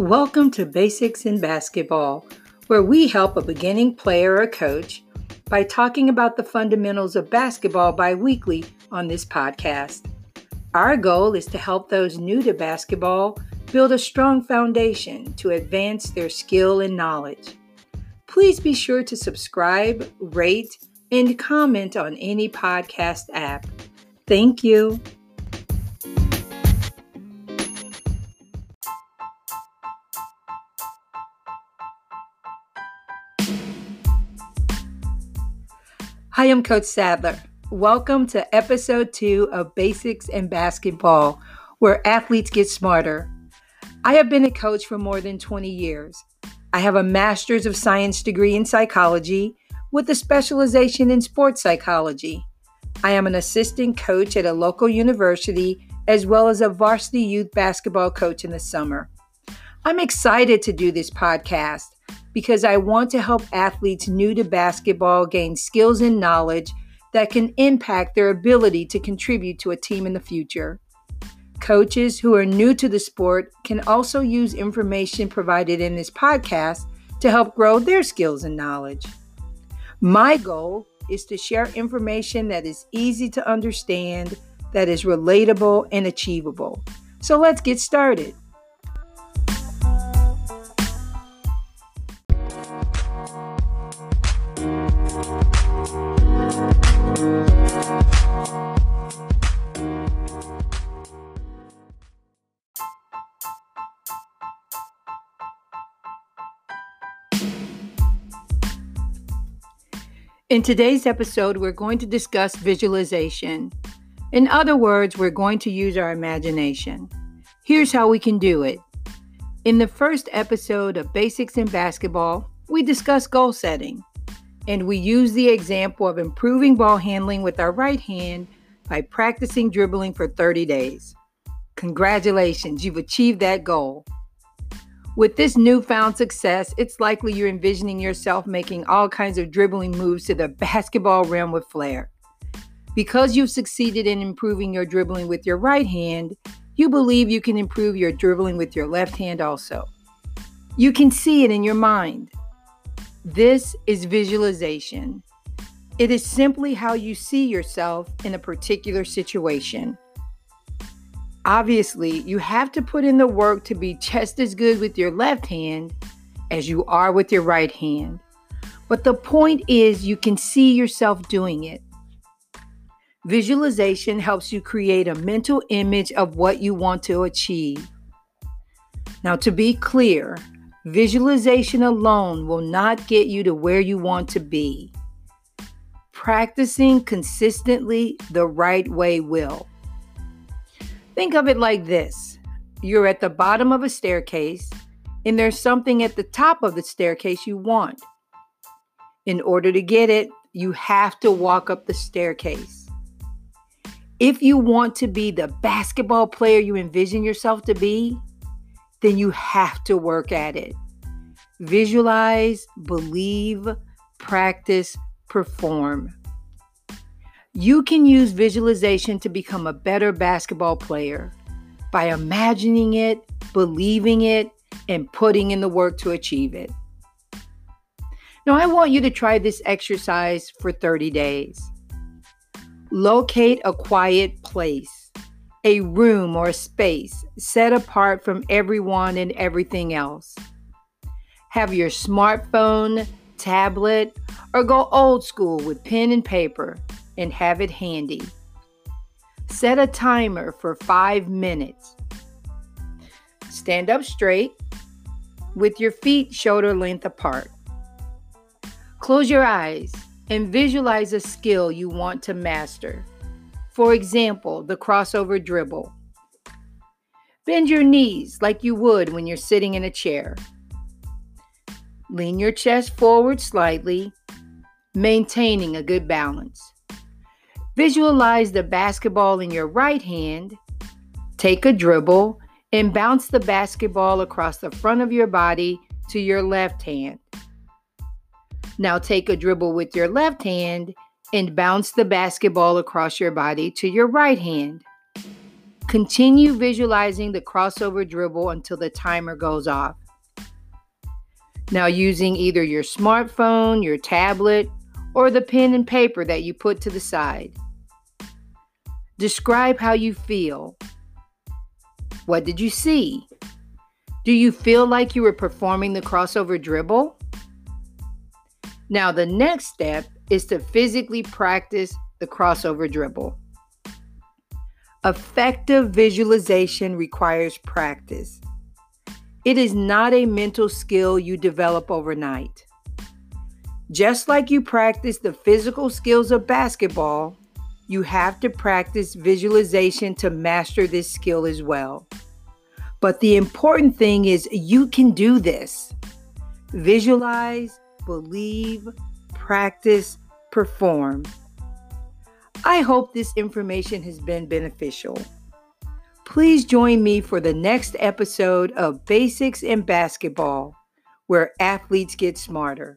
Welcome to Basics in Basketball, where we help a beginning player or coach by talking about the fundamentals of basketball bi weekly on this podcast. Our goal is to help those new to basketball build a strong foundation to advance their skill and knowledge. Please be sure to subscribe, rate, and comment on any podcast app. Thank you. Hi, I'm Coach Sadler. Welcome to episode two of Basics in Basketball, where athletes get smarter. I have been a coach for more than 20 years. I have a master's of science degree in psychology with a specialization in sports psychology. I am an assistant coach at a local university as well as a varsity youth basketball coach in the summer. I'm excited to do this podcast because I want to help athletes new to basketball gain skills and knowledge that can impact their ability to contribute to a team in the future. Coaches who are new to the sport can also use information provided in this podcast to help grow their skills and knowledge. My goal is to share information that is easy to understand, that is relatable and achievable. So let's get started. In today's episode, we're going to discuss visualization. In other words, we're going to use our imagination. Here's how we can do it. In the first episode of Basics in Basketball, we discussed goal setting, and we used the example of improving ball handling with our right hand by practicing dribbling for 30 days. Congratulations, you've achieved that goal. With this newfound success, it's likely you're envisioning yourself making all kinds of dribbling moves to the basketball rim with flair. Because you've succeeded in improving your dribbling with your right hand, you believe you can improve your dribbling with your left hand also. You can see it in your mind. This is visualization. It is simply how you see yourself in a particular situation. Obviously, you have to put in the work to be just as good with your left hand as you are with your right hand. But the point is, you can see yourself doing it. Visualization helps you create a mental image of what you want to achieve. Now, to be clear, visualization alone will not get you to where you want to be. Practicing consistently the right way will. Think of it like this you're at the bottom of a staircase, and there's something at the top of the staircase you want. In order to get it, you have to walk up the staircase. If you want to be the basketball player you envision yourself to be, then you have to work at it. Visualize, believe, practice, perform. You can use visualization to become a better basketball player by imagining it, believing it, and putting in the work to achieve it. Now, I want you to try this exercise for 30 days. Locate a quiet place, a room or a space set apart from everyone and everything else. Have your smartphone, tablet, or go old school with pen and paper and have it handy. Set a timer for five minutes. Stand up straight with your feet shoulder length apart. Close your eyes and visualize a skill you want to master. For example, the crossover dribble. Bend your knees like you would when you're sitting in a chair. Lean your chest forward slightly, maintaining a good balance. Visualize the basketball in your right hand. Take a dribble and bounce the basketball across the front of your body to your left hand. Now take a dribble with your left hand and bounce the basketball across your body to your right hand. Continue visualizing the crossover dribble until the timer goes off. Now, using either your smartphone, your tablet, or the pen and paper that you put to the side. Describe how you feel. What did you see? Do you feel like you were performing the crossover dribble? Now, the next step is to physically practice the crossover dribble. Effective visualization requires practice. It is not a mental skill you develop overnight. Just like you practice the physical skills of basketball, you have to practice visualization to master this skill as well. But the important thing is you can do this. Visualize, believe, practice, perform. I hope this information has been beneficial. Please join me for the next episode of Basics in Basketball, where athletes get smarter.